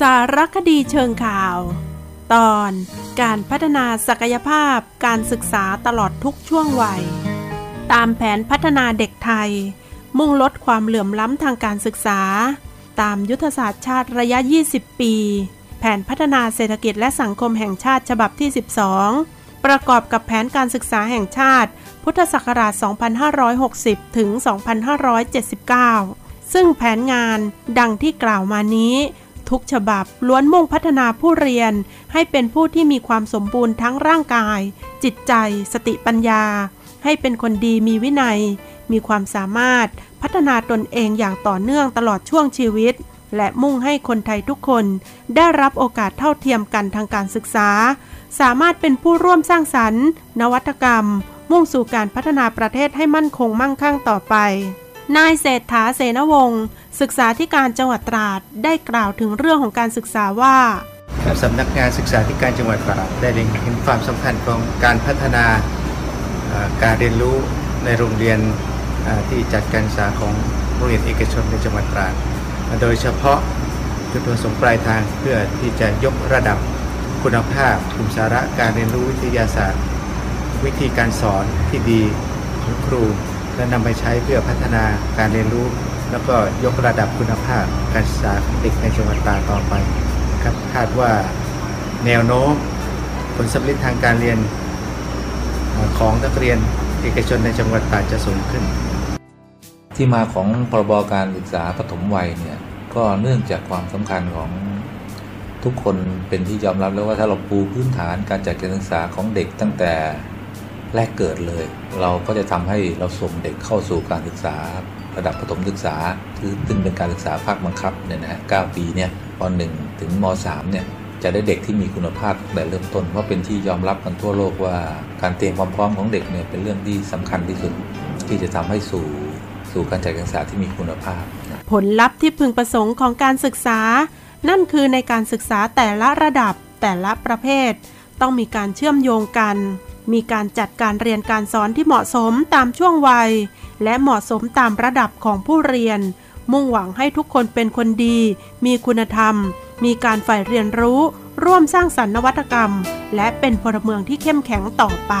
สารคดีเชิงข่าว ตอนการพัฒนาศักยภาพการศึกษาตลอดทุกช่วงวัย ตามแผนพัฒนาเด็กไทย มุ่งลดความเหลื่อมล้ำทางการศึกษา ตามยุทธศาสตร์ชาติระยะ 20 ปี แผนพัฒนาเศรษฐกิจและสังคมแห่งชาติฉบับที่ 12 ประกอบกับแผนการศึกษาแห่งชาติ พุทธศักราช 2560 ถึง 2579 ซึ่งแผนงานดังที่กล่าวมานี้ ทุกฉบับล้วนมุ่งพัฒนาผู้เรียน ให้เป็นผู้ที่มีความสมบูรณ์ทั้งร่างกาย จิตใจ สติปัญญา ให้เป็นคนดีมีวินัย มีความสามารถพัฒนาตนเองอย่างต่อเนื่องตลอดช่วงชีวิต และมุ่งให้คนไทยทุกคน ได้รับโอกาสเท่าเทียมกันทางการศึกษา สามารถเป็นผู้ร่วมสร้างสรรค์ นวัตกรรม มุ่งสู่การพัฒนาประเทศให้มั่นคงมั่งคั่งต่อไปนายเศรษฐาเสนวงศ์ ศึกษาธิการจังหวัดตราดได้กล่าวถึงเรื่องของการศึกษาว่าสำนักงานศึกษาธิการจังหวัดตราดได้เล็งเห็นความสำคัญของการพัฒนาการเรียนรู้ในโรงเรียนที่จัดการศึกษาของโรงเรียนเอกชนในจังหวัดตราดโดยเฉพาะจุดประสงค์ปลายทางเพื่อที่จะยกระดับคุณภาพกลุ่มสาระการเรียนรู้วิทยาศาสตร์ วิธีการสอนที่ดีของครู และนำไปใช้เพื่อพัฒนาการเรียนรู้ แล้วก็ยกระดับคุณภาพการศึกษาของเด็กในจังหวัดตาต่อไปครับคาดว่าแนวโน้มผลสำเร็จทางการเรียนของนักเรียนเอกชนในจังหวัดตาจะสูงขึ้น ที่มาของพรบการศึกษาปฐมวัยเนี่ยก็เนื่องจากความสำคัญของทุกคนเป็นที่ยอมรับแล้วว่าถ้าเราปูพื้นฐานการจัดการศึกษาของเด็กตั้งแต่ แรกเกิดเลย เราก็จะทำให้เราส่งเด็กเข้าสู่การศึกษา ระดับประถมศึกษาคือซึ่งเป็นการศึกษาภาคบังคับเนี่ยนะฮะ9ปีเนี่ยป .1 ถึงม .3 เนี่ยจะได้เด็กที่มีคุณภาพตั้งแต่เริ่มต้น เพราะเป็นที่ยอมรับกันทั่วโลกว่าการเตรียมความพร้อมของเด็กเนี่ยเป็นเรื่องที่สำคัญที่สุด ที่จะทำให้สู่สู่การจัดการศึกษาที่มีคุณภาพ ผลลัพธ์ที่พึงประสงค์ของการศึกษา นั่นคือในการศึกษาแต่ละระดับแต่ละประเภท ต้องมีการเชื่อมโยงกัน มีการจัดการเรียนการสอนที่เหมาะสมตามช่วงวัย และเหมาะสมตามระดับของผู้เรียน มุ่งหวังให้ทุกคนเป็นคนดี มีคุณธรรม มีการฝ่ายเรียนรู้ ร่วมสร้างสรรค์นวัตกรรม และเป็นพลเมืองที่เข้มแข็งต่อไป